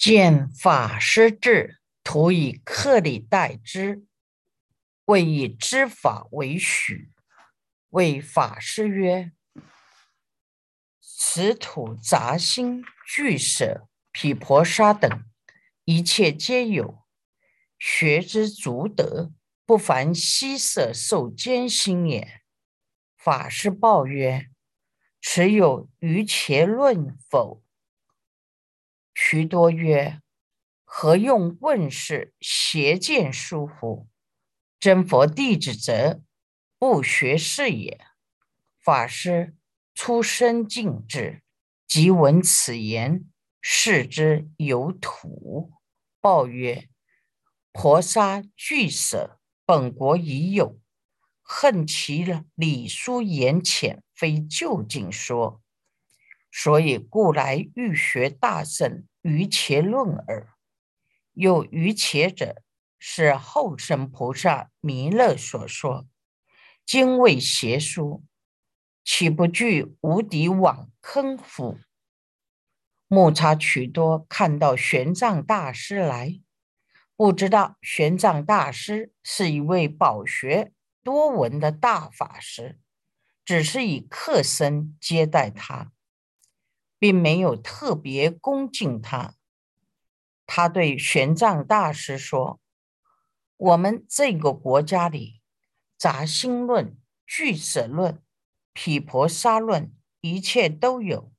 见法师智，徒以客礼待之，谓以知法为许。谓法师曰：“此土杂心、俱舍、毗婆沙等一切皆有，学之足得，不凡希舍受艰辛也。”法师报曰：“持有余切论否？”徐多曰：“何用问世邪见疏乎？真佛弟子则不学是也。”法师出身敬之，即闻此言，视之有土。报曰：“婆沙俱舍，本国已有，恨其礼疏言浅，非就近说，所以故来欲学大圣。”于切论耳，有于切者，是后生菩萨弥勒所说，今为邪书，岂不惧无敌网坑乎？木叉曲多看到玄奘大师来，不知道玄奘大师是一位饱学多闻的大法师，只是以客身接待他。并没有特别恭敬他。他对玄奘大师说：“我们这个国家里，杂心论、俱舍论、毗婆沙论，一切都有。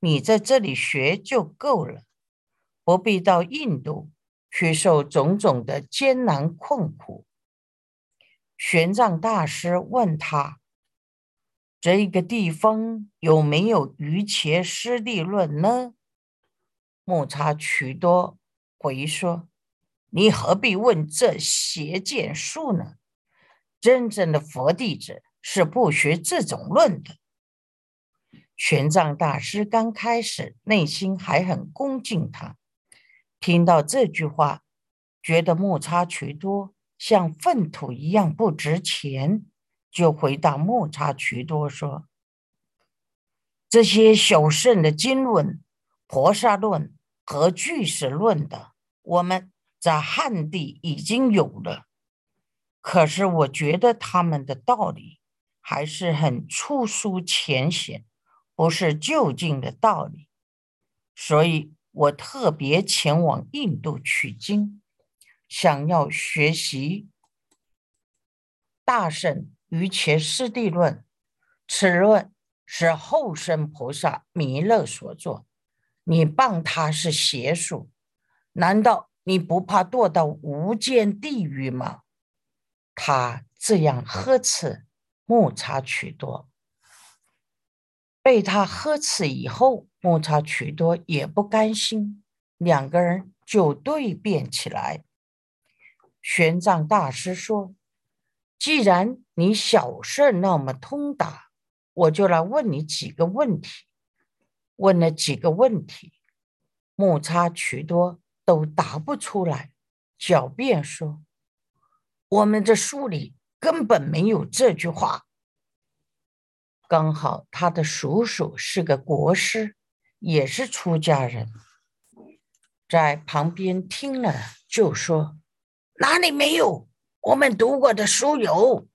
你在这里学就够了，不必到印度去受种种的艰难困苦。”玄奘大师问他。这个地方有没有余切师地论呢？木叉曲多回说：“你何必问这邪见术呢？真正的佛弟子是不学这种论的。”玄奘大师刚开始内心还很恭敬他，听到这句话，觉得木叉曲多像粪土一样不值钱。就回答木叉渠多说：“这些小圣的经论、婆沙论和巨石论的，我们在汉地已经有了。可是我觉得他们的道理还是很粗疏浅显，不是就近的道理。所以我特别前往印度取经，想要学习大圣。”于其师地论，此论是后生菩萨弥勒所作。你谤他是邪术，难道你不怕堕到无间地狱吗？他这样呵斥木叉曲多，被他呵斥以后，木叉曲多也不甘心，两个人就对辩起来。玄奘大师说。既然你小事那么通达，我就来问你几个问题。问了几个问题，木叉曲多都答不出来，狡辩说：“我们这书里根本没有这句话。”刚好他的叔叔是个国师，也是出家人，在旁边听了就说：“哪里没有？”我们读过的书有，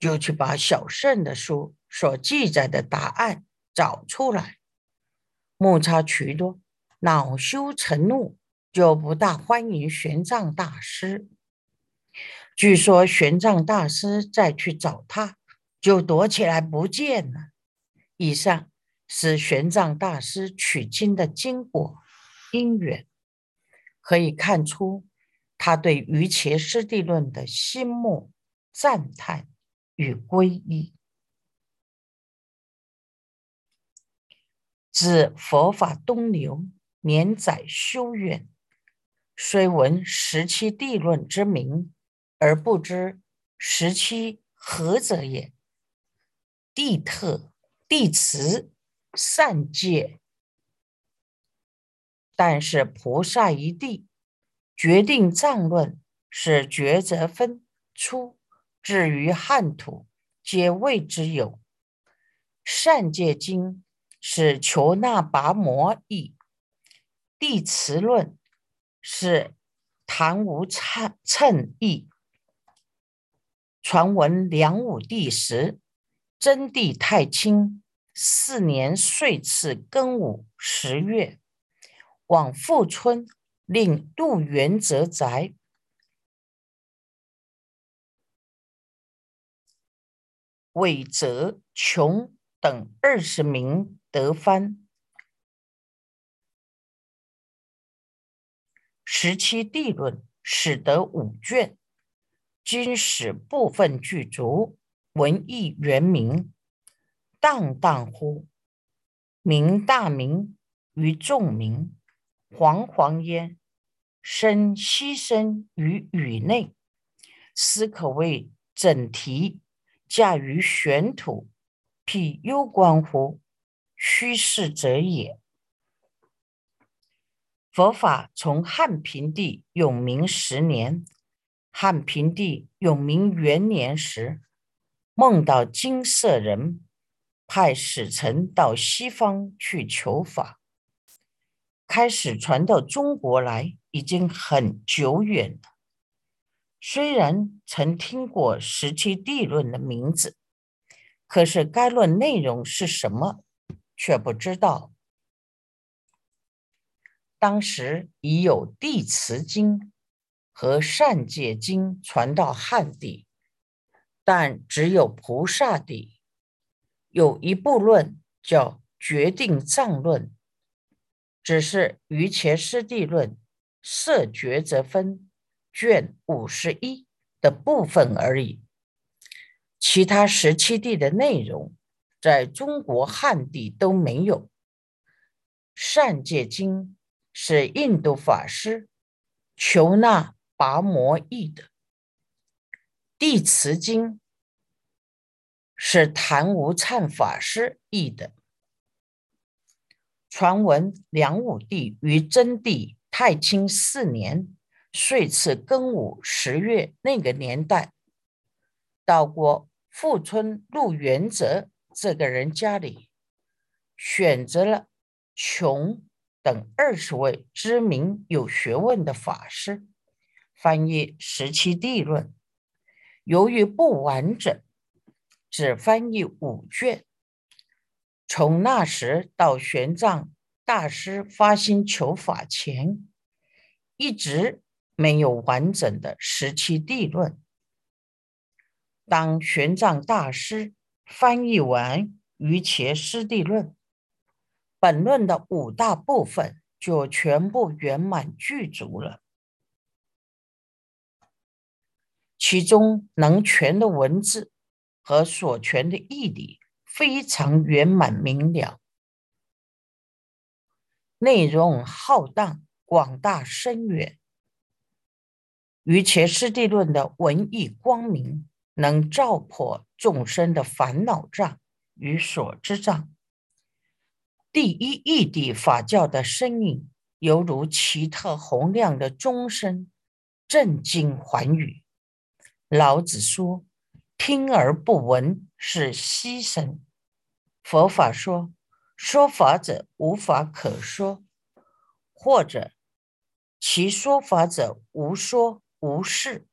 就去把小圣的书所记载的答案找出来。木叉渠多恼羞成怒，就不大欢迎玄奘大师。据说玄奘大师再去找他，就躲起来不见了。以上是玄奘大师取经的经过因缘，可以看出。他对于伽师地论的心目赞叹与皈依，自佛法东流，年载修远，虽闻十七地论之名，而不知十七何者也。地特、地慈、善戒，但是菩萨一地。决定藏论是抉择分出，至于汉土，皆谓之有。善戒经是求那跋摩意，地持论是谭无称称意。传闻梁武帝时，真帝太清四年岁次庚午十月，往富春，令杜元泽宅。韦泽、琼等二十名得藩。十七地论始得五卷，今使部分具足，文艺原名，荡荡乎，名大名于众名，惶惶焉，生牺牲于宇内，斯可谓整题。驾于玄土，辟幽关乎？虚实者也。佛法从汉平帝永明十年，汉平帝永明元年时，梦到金色人派使臣到西方去求法，开始传到中国来，已经很久远了。虽然曾听过《十七地论》的名字，可是该论内容是什么，却不知道。当时已有《地持经》和《善解经》传到汉地，但只有菩萨地有一部论叫《决定藏论》，只是《于伽师地论》色抉择分。卷五十一的部分而已，其他十七地的内容在中国汉地都没有。善戒经是印度法师求那跋摩译的，地持经是谭无灿法师译的。传闻梁武帝与真帝太清四年。岁次庚午十月那个年代，到过富春陆元泽这个人家里，选择了琼等二十位知名有学问的法师，翻译《十七地论》。由于不完整，只翻译五卷。从那时到玄奘大师发心求法前，一直。没有完整的十七地论。当玄奘大师翻译完《于伽师地论》，本论的五大部分就全部圆满具足了。其中能全的文字和所全的义理非常圆满明了，内容浩荡广大深远。于前师地论的文艺光明，能照破众生的烦恼障与所知障。第一义谛法教的声音，犹如奇特洪亮的钟声，震惊寰宇。老子说：“听而不闻是牺牲。”佛法说：“说法者无法可说，或者其说法者无说。”无事，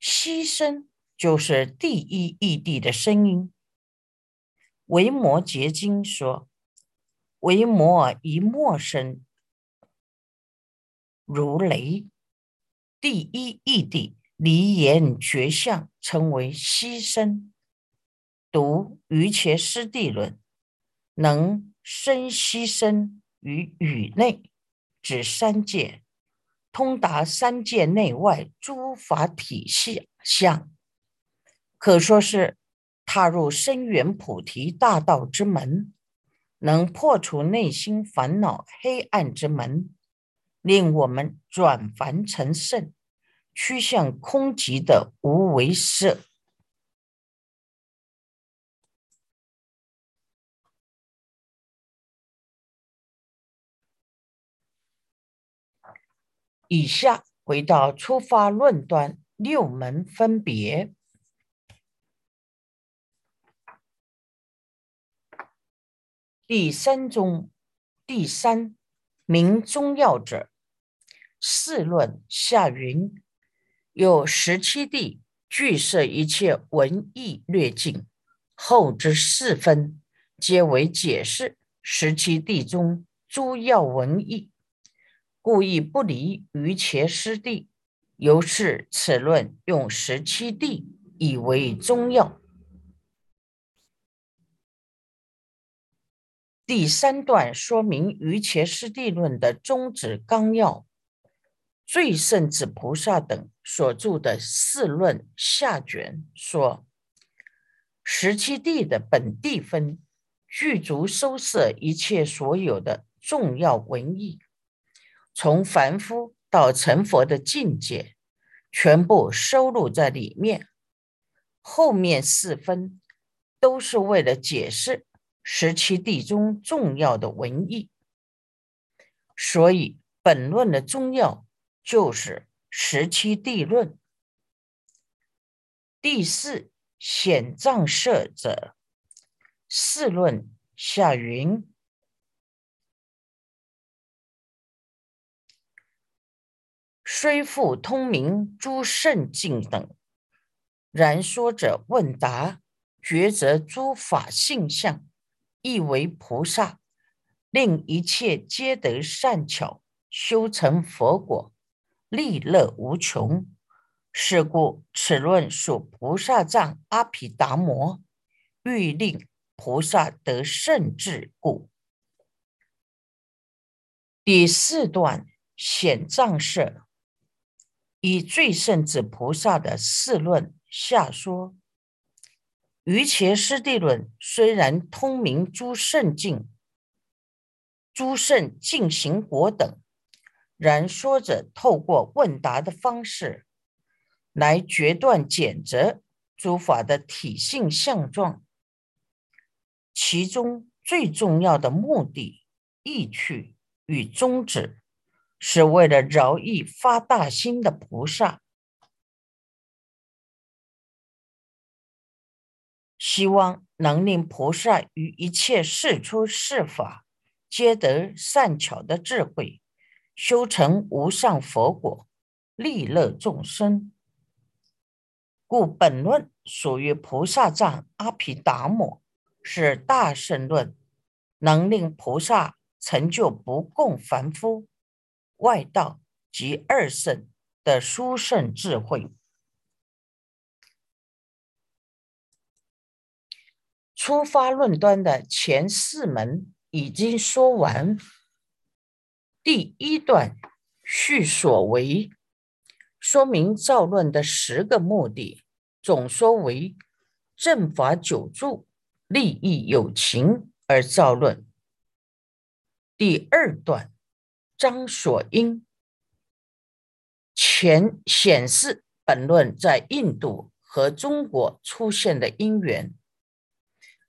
牺牲就是第一义谛的声音。维摩诘经说：“维摩一默声如雷。”第一义谛离言绝相，称为牺牲。读于伽师地论，能生牺牲于宇内，指三界。通达三界内外诸法体系相，可说是踏入深远菩提大道之门，能破除内心烦恼黑暗之门，令我们转凡成圣，趋向空寂的无为色。以下回到出发论断六门分别。第三宗，第三名中要者，四论下云：有十七地，具摄一切文艺略尽，后之四分，皆为解释十七地中诸要文艺，故意不离于前师地。由是此论用十七地以为中药。第三段说明于前师地论的宗旨纲要，最圣子菩萨等所著的四论下卷说，十七地的本地分具足收摄一切所有的重要文艺，从凡夫到成佛的境界，全部收录在里面。后面四分都是为了解释。十七地中重要的文艺，所以本论的中要就是十七地论。第四显藏摄者，四论下云：虽复通明诸圣境等，然说者问答，抉择诸法性相。亦为菩萨，令一切皆得善巧，修成佛果，利乐无穷。是故此论属菩萨藏阿毗达摩，欲令菩萨得圣智故。第四段显藏色，以最圣子菩萨的四论下说。于前师地论虽然通明诸圣境、诸圣进行果等，然说着透过问答的方式来决断简择诸法的体性相状，其中最重要的目的、意趣与宗旨，是为了饶益发大心的菩萨。希望能令菩萨于一切事出世法，皆得善巧的智慧，修成无上佛果，利乐众生。故本论属于菩萨藏阿毗达摩，是大圣论，能令菩萨成就不共凡夫、外道及二圣的殊胜智慧。出发论端的前四门已经说完，第一段叙所为，说明造论的十个目的，总说为正法久住、利益有情而造论。第二段张所因，前显示本论在印度和中国出现的因缘。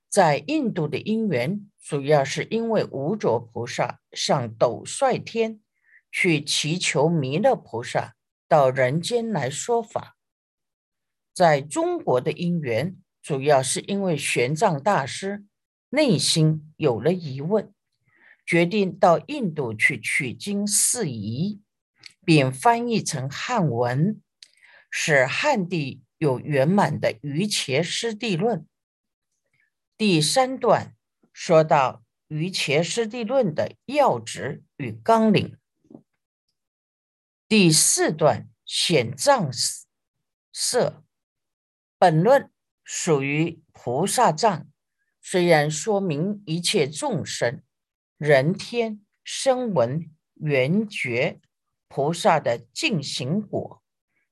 在印度的因缘，主要是因为无着菩萨上斗率天去祈求弥勒菩萨到人间来说法；在中国的因缘，主要是因为玄奘大师内心有了疑问，决定到印度去取经释疑，并翻译成汉文，使汉地有圆满的《瑜伽师地论》。第三段说到于前师地论的要旨与纲领。第四段显藏色，本论属于菩萨藏，虽然说明一切众生、人天、声闻、缘觉、菩萨的进行果，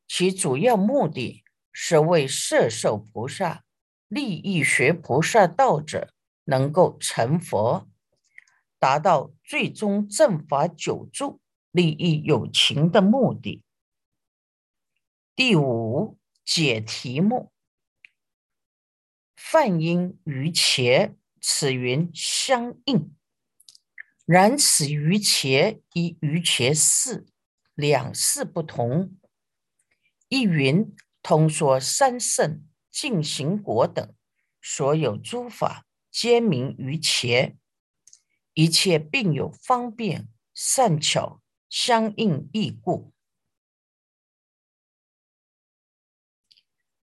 其主要目的是为摄受菩萨。利益学菩萨道者能够成佛，达到最终正法久住、利益有情的目的。第五解题目：梵音于前，此云相应；然此于前与于前四两事不同。一云通说三圣。尽行果等所有诸法，皆名于前，一切并有方便善巧相应异故。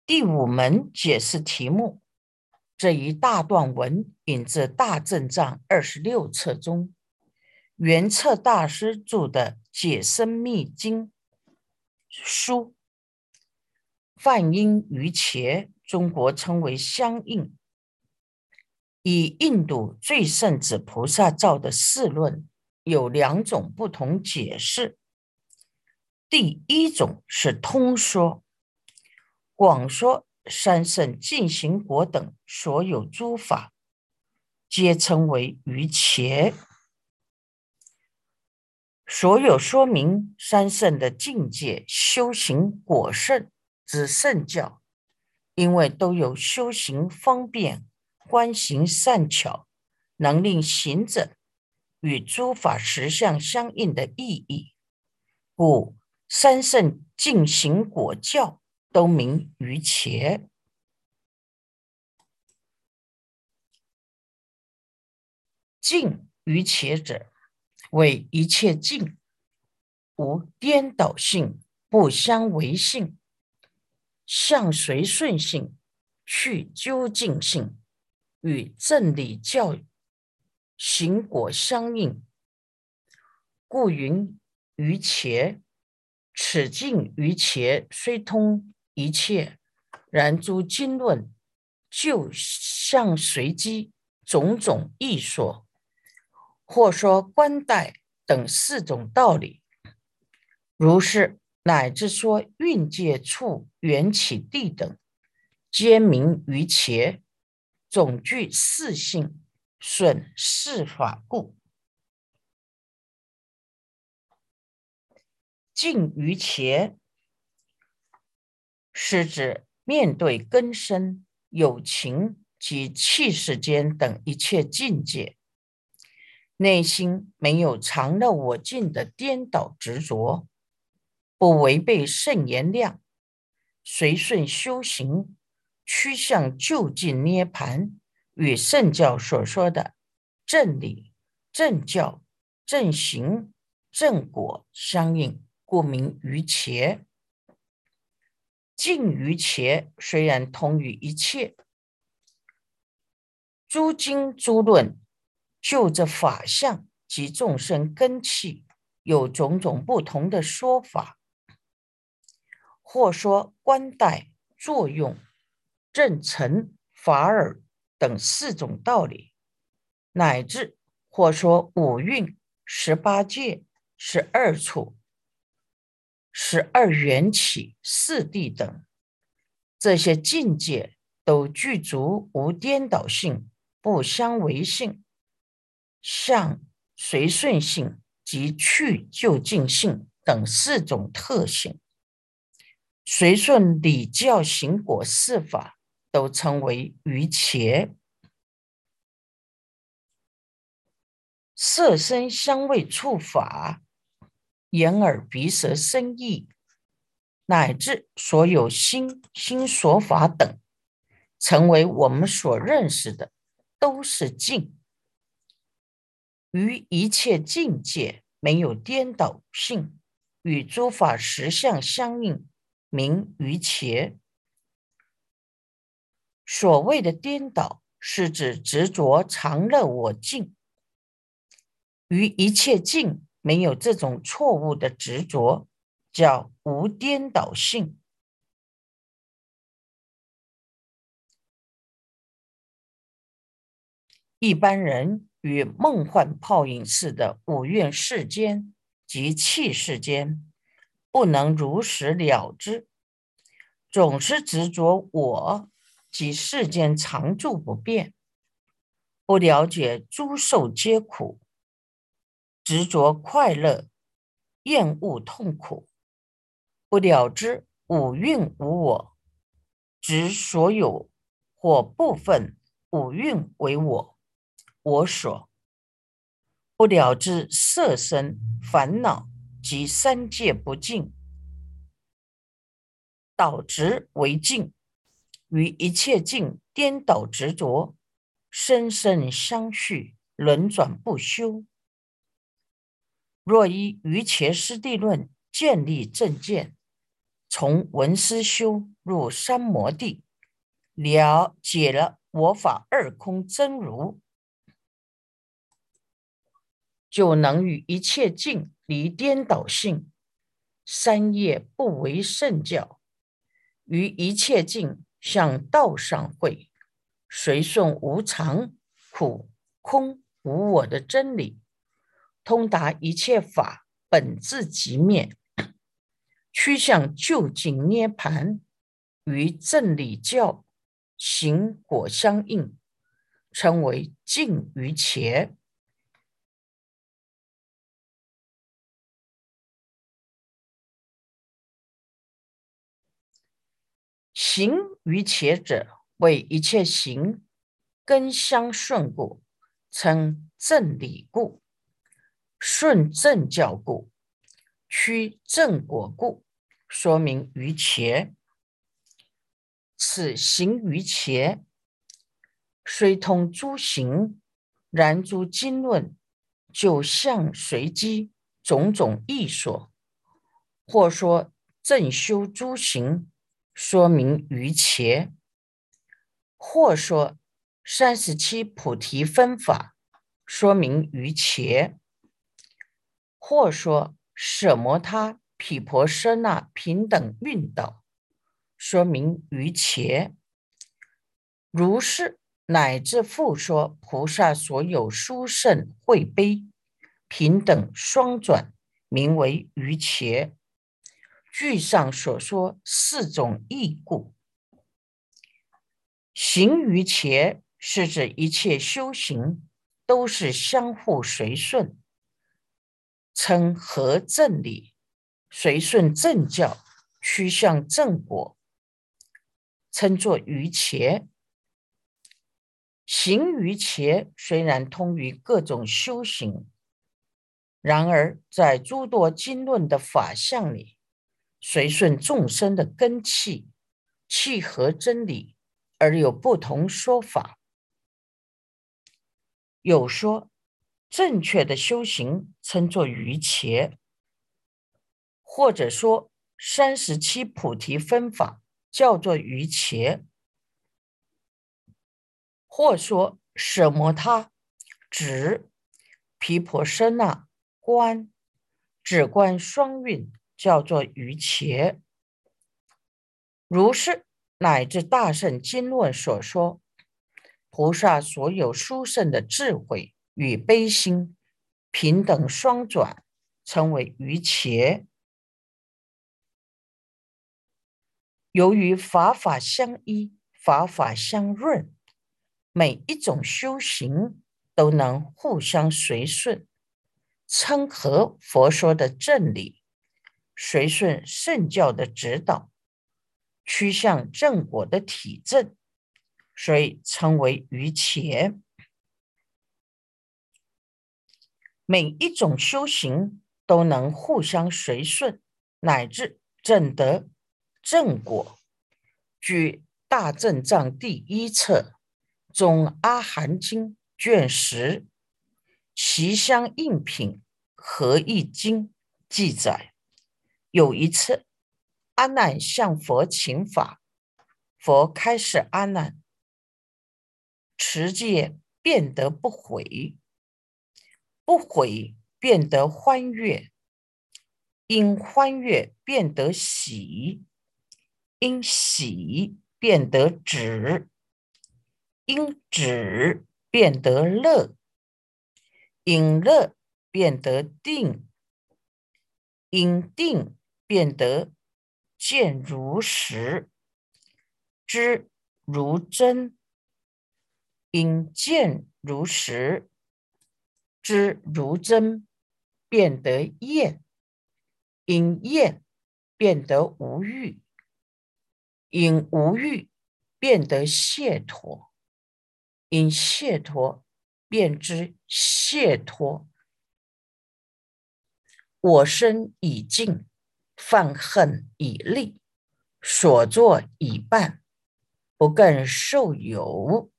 第五门解释题目，这一大段文引自《大正藏》二十六册中，元策大师著的《解深密经》书。梵音于伽，中国称为相应。以印度最圣子菩萨造的四论，有两种不同解释。第一种是通说。广说三圣进行果等所有诸法，皆称为于伽。所有说明三圣的境界修行果圣之圣教，因为都有修行方便、观行善巧，能令行者与诸法实相相应的意义，故三圣进行果教。都名于伽，净于伽者，为一切净，无颠倒性，不相违性，向随顺性，去究竟性，与正理教行果相应，故云于伽。此境于伽虽通。一切，然诸经论就相随机种种异说，或说观待等四种道理，如是乃至说蕴界处缘起地等，皆名于伽，总具四性，损四法故，尽于伽。是指面对根生、有情及气世间等一切境界，内心没有常乐我净的颠倒执着，不违背圣言量，随顺修行，趋向就近涅盘，与圣教所说的正理、正教、正行、正果相应，故名于伽。尽于伽，虽然通于一切诸经诸论，就这法相及众生根器，有种种不同的说法，或说观待、作用、正成、法尔等四种道理，乃至或说五蕴、十八界、十二处。十二缘起、四谛等这些境界，都具足无颠倒性、不相违性、相随顺性及去就近性等四种特性。随顺理教行果四法，都称为于伽。色身香味触法。眼耳鼻舌身意，乃至所有心心所法等，成为我们所认识的，都是境。于一切境界没有颠倒性，与诸法实相相应，名于伽。所谓的颠倒，是指执着常乐我净，于一切境。没有这种错误的执着，叫无颠倒性。一般人与梦幻泡影似的五蕴世间及气世间，不能如实了知，总是执着我及世间常住不变，不了解诸受皆苦。执着快乐，厌恶痛苦，不了知五蕴无我，执所有或部分五蕴为我，我所不了知色身烦恼及三界不净，导执为净，与一切境颠倒执着，生生相续，轮转不休。若依于切师地论建立正见，从文思修入三摩地，了解了我法二空真如，就能与一切境离颠倒性，三业不为圣教，于一切境向道上会，随顺无常、苦、空、无我的真理。通达一切法本自即灭，趋向究竟涅盘，与正理教行果相应，称为净于切。行于切者，为一切行根相顺故，称正理故。顺正教故，趋正果故，说明于前。此行于前，虽通诸行，然诸经论就相随机种种异说，或说正修诸行，说明于前；或说三十七菩提分法，说明于前。或说舍摩他、毗婆舍那平等运道，说明于前；如是乃至复说菩萨所有殊胜会悲平等双转，名为于前。句上所说四种义故，行于前是指一切修行都是相互随顺。称合正理，随顺正教，趋向正果，称作于前。行于前虽然通于各种修行，然而在诸多经论的法相里，随顺众生的根器，契合真理，而有不同说法。有说。正确的修行称作于切，或者说三十七菩提分法叫做于切，或说舍摩他、指毗婆舍那、观止观双运叫做于切。如是乃至大圣经论所说，菩萨所有殊胜的智慧。与悲心平等双转，称为于切。由于法法相依，法法相润，每一种修行都能互相随顺，称合佛说的正理，随顺圣教的指导，趋向正果的体证，所以称为于切。每一种修行都能互相随顺，乃至证得正果。据《大正藏》第一册中《阿含经》卷十《其相应品合一经》记载，有一次，阿难向佛请法，佛开示阿难：持戒变得不悔。不悔变得欢悦，因欢悦变得喜，因喜变得止，因止变得乐，因乐变得定，因定变得见如实，知如真，因见如实。知如真，变得厌；因厌变得无欲；因无欲变得解脱；因解脱变知解脱。我身已尽，犯恨以立，所作以办，不更受有。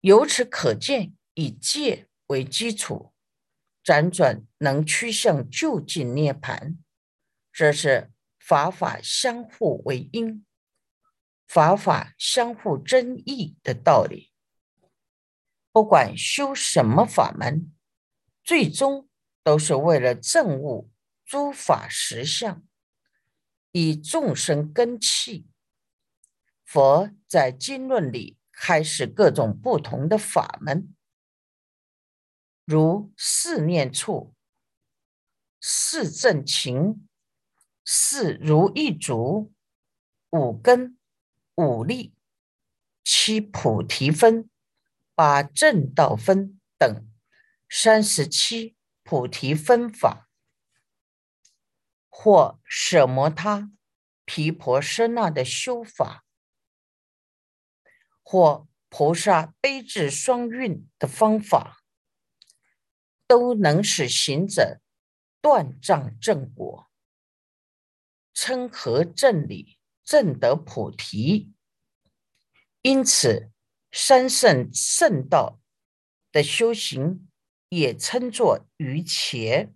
由此可见。以戒为基础，辗转能趋向就近涅盘，这是法法相互为因，法法相互争议的道理。不管修什么法门，最终都是为了证悟诸法实相，以众生根器。佛在经论里开始各种不同的法门。如四念处、四正勤、四如意足、五根、五力、七菩提分、八正道分等三十七菩提分法，或舍摩他、毗婆舍那的修法，或菩萨悲智双运的方法。都能使行者断障正果，称合正理，正得菩提。因此，三圣圣道的修行也称作于伽。